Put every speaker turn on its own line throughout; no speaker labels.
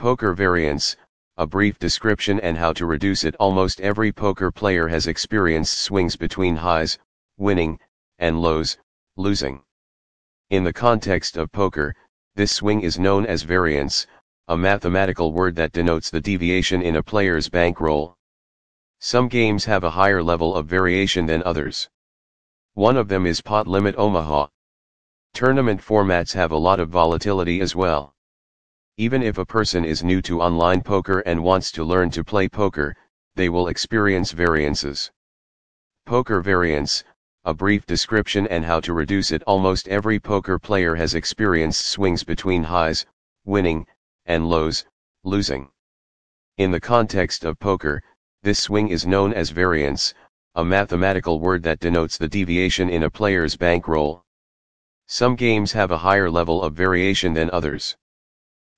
Poker variance, a brief description and how to reduce it. Almost every poker player has experienced swings between highs, winning, and lows, losing. In the context of poker, this swing is known as variance, a mathematical word that denotes the deviation in a player's bankroll. Some games have a higher level of variation than others. One of them is Pot Limit Omaha. Tournament formats have a lot of volatility as well. Even if a person is new to online poker and wants to learn to play poker, they will experience variances. Poker variance, a brief description and how to reduce it. Almost every poker player has experienced swings between highs, winning, and lows, losing. In the context of poker, this swing is known as variance, a mathematical word that denotes the deviation in a player's bankroll. Some games have a higher level of variation than others.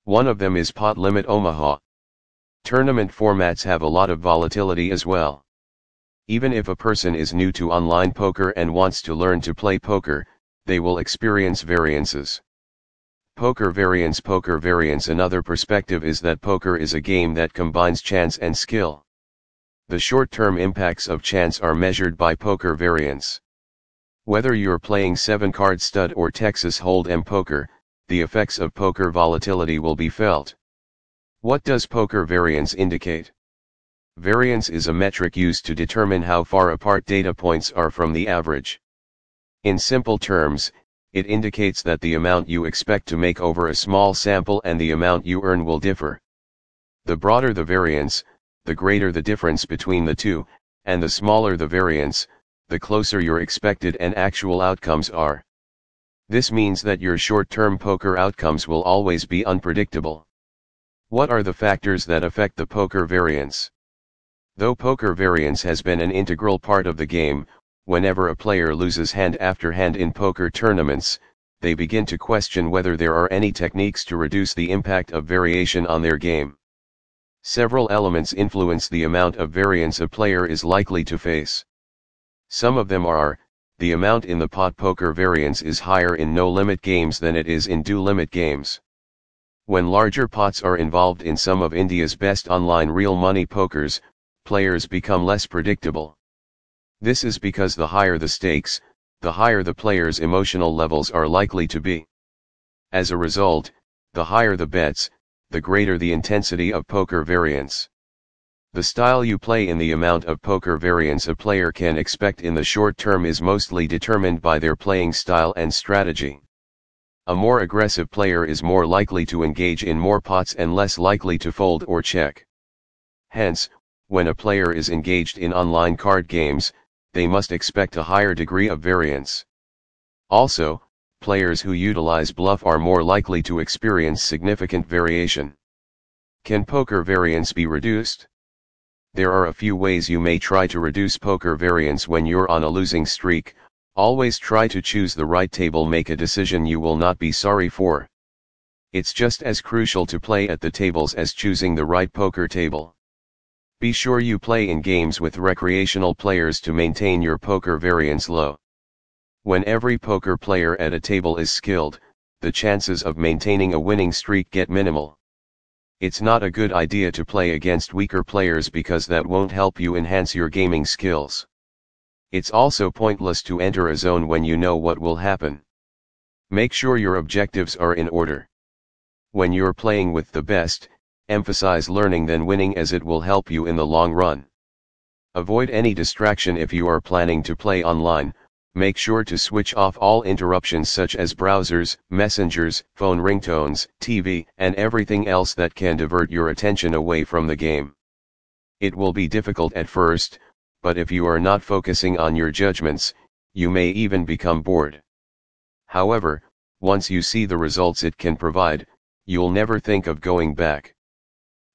One of them is Pot Limit Omaha. Tournament formats have a lot of volatility as well. Even if a person is new to online poker and wants to learn to play poker, they will experience variances. Poker variance Poker variance Another perspective is that poker is a game that combines chance and skill. The short-term impacts of chance are measured by poker variance. Whether you're playing 7-card stud or Texas Hold'em poker, the effects of poker volatility will be felt. What does poker variance indicate? Variance is a metric used to determine how far apart data points are from the average. In simple terms, it indicates that the amount you expect to make over a small sample and the amount you earn will differ. The broader the variance, the greater the difference between the two, and the smaller the variance, the closer your expected and actual outcomes are. This means that your short-term poker outcomes will always be unpredictable. What are the factors that affect the poker variance? Though poker variance has been an integral part of the game, whenever a player loses hand after hand in poker tournaments, they begin to question whether there are any techniques to reduce the impact of variation on their game. Several elements influence the amount of variance a player is likely to face. Some of them are, the amount in the pot poker variance is higher in no-limit games than it is in do-limit games. When larger pots are involved in some of India's best online real money pokers, players become less predictable. This is because the higher the stakes, the higher the player's emotional levels are likely to be. As a result, the higher the bets, the greater the intensity of poker variance. The style you play in the amount of poker variance a player can expect in the short term is mostly determined by their playing style and strategy. A more aggressive player is more likely to engage in more pots and less likely to fold or check. Hence, when a player is engaged in online card games, they must expect a higher degree of variance. Also, players who utilize bluff are more likely to experience significant variation. Can poker variance be reduced? There are a few ways you may try to reduce poker variance when you're on a losing streak, always try to choose the right table make a decision you will not be sorry for. It's just as crucial to play at the tables as choosing the right poker table. Be sure you play in games with recreational players to maintain your poker variance low. When every poker player at a table is skilled, the chances of maintaining a winning streak get minimal. It's not a good idea to play against weaker players because that won't help you enhance your gaming skills. It's also pointless to enter a zone when you know what will happen. Make sure your objectives are in order. When you're playing with the best, emphasize learning than winning as it will help you in the long run. Avoid any distraction if you are planning to play online, make sure to switch off all interruptions such as browsers, messengers, phone ringtones, TV, and everything else that can divert your attention away from the game. It will be difficult at first, but if you are not focusing on your judgments, you may even become bored. However, once you see the results it can provide, you'll never think of going back.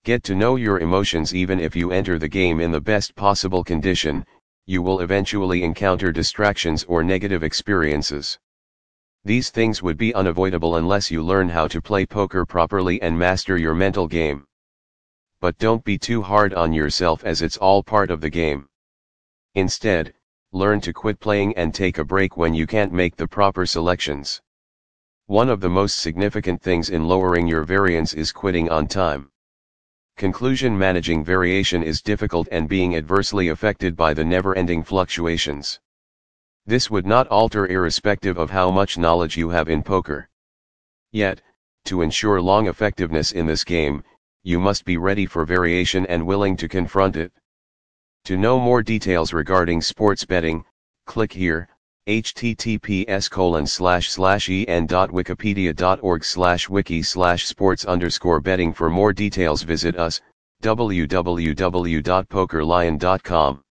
Get to know your emotions even if you enter the game in the best possible condition, you will eventually encounter distractions or negative experiences. These things would be unavoidable unless you learn how to play poker properly and master your mental game. But don't be too hard on yourself as it's all part of the game. Instead, learn to quit playing and take a break when you can't make the proper selections. One of the most significant things in lowering your variance is quitting on time. Conclusion Managing variation is difficult and being adversely affected by the never-ending fluctuations. This would not alter irrespective of how much knowledge you have in poker. Yet, to ensure long effectiveness in this game, you must be ready for variation and willing to confront it. To know more details regarding sports betting, click here, https colon slash slash en.wikipedia.org slash wiki slash sports underscore betting for more details visit us, www.pokerlion.com.